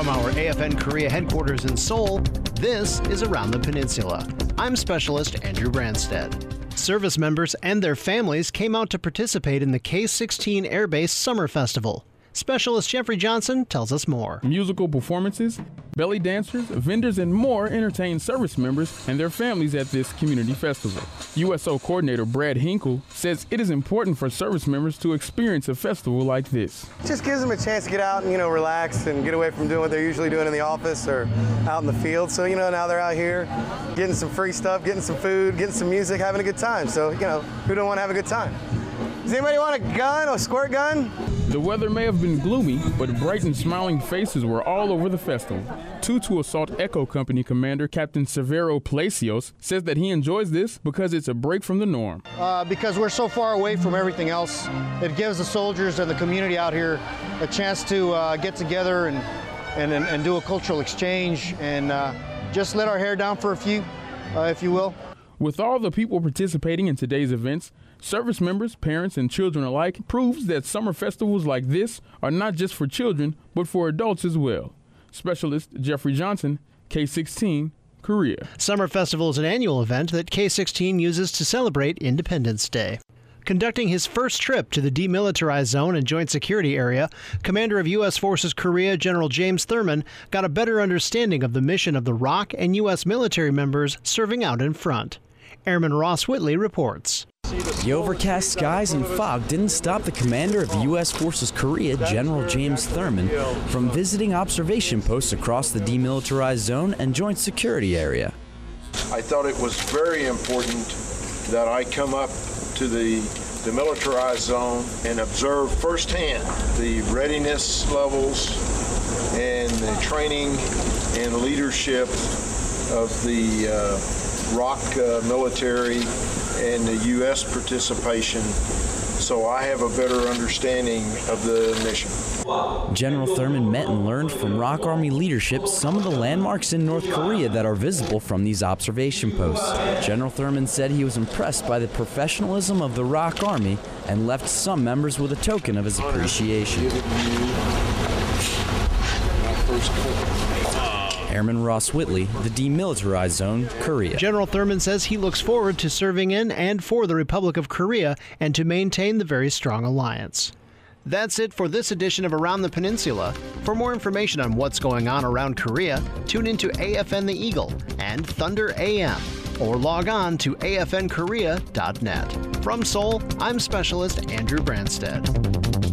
From our AFN Korea headquarters in Seoul, this is Around the Peninsula. I'm Specialist Andrew Branstead. Service members and their families came out to participate in the K 16 Air Base Summer Festival. Specialist Jeffrey Johnson tells us more. Musical performances, belly dancers, vendors, and more entertain service members and their families at this community festival. USO coordinator Brad Hinkle says it is important for service members to experience a festival like this. Just gives them a chance to get out and you know relax and get away from doing what they're usually doing in the office or out in the field. So you know now they're out here getting some free stuff, getting some food, getting some music, having a good time. So you know who don't want to have a good time? Does anybody want a gun, or a squirt gun? The weather may have been gloomy, but bright and smiling faces were all over the festival. Tutu Assault Echo Company commander Captain Severo Palacios says that he enjoys this because it's a break from the norm. Uh, because we're so far away from everything else, it gives the soldiers and the community out here a chance to uh, get together and, and, and, and, do a cultural exchange and uh, just let our hair down for a few, uh, if you will. With all the people participating in today's events, Service members, parents, and children alike proves that summer festivals like this are not just for children, but for adults as well. Specialist Jeffrey Johnson, K 16, Korea. Summer Festival is an annual event that K 16 uses to celebrate Independence Day. Conducting his first trip to the demilitarized zone and joint security area, Commander of U.S. Forces Korea General James Thurman got a better understanding of the mission of the ROK and U.S. military members serving out in front. Airman Ross Whitley reports. The overcast skies and fog didn't stop the commander of U.S. Forces Korea, General James Thurman, from visiting observation posts across the demilitarized zone and joint security area. I thought it was very important that I come up to the demilitarized zone and observe firsthand the readiness levels and the training and leadership of the uh, ROK uh, military and the U.S. participation so I have a better understanding of the mission. General Thurman met and learned from ROK Army leadership some of the landmarks in North Korea that are visible from these observation posts. General Thurman said he was impressed by the professionalism of the ROK Army and left some members with a token of his appreciation. Airman Ross Whitley, the demilitarized zone, Korea. General Thurman says he looks forward to serving in and for the Republic of Korea and to maintain the very strong alliance. That's it for this edition of Around the Peninsula. For more information on what's going on around Korea, tune into AFN the Eagle and Thunder AM or log on to afnkorea.net. From Seoul, I'm specialist Andrew Branstead.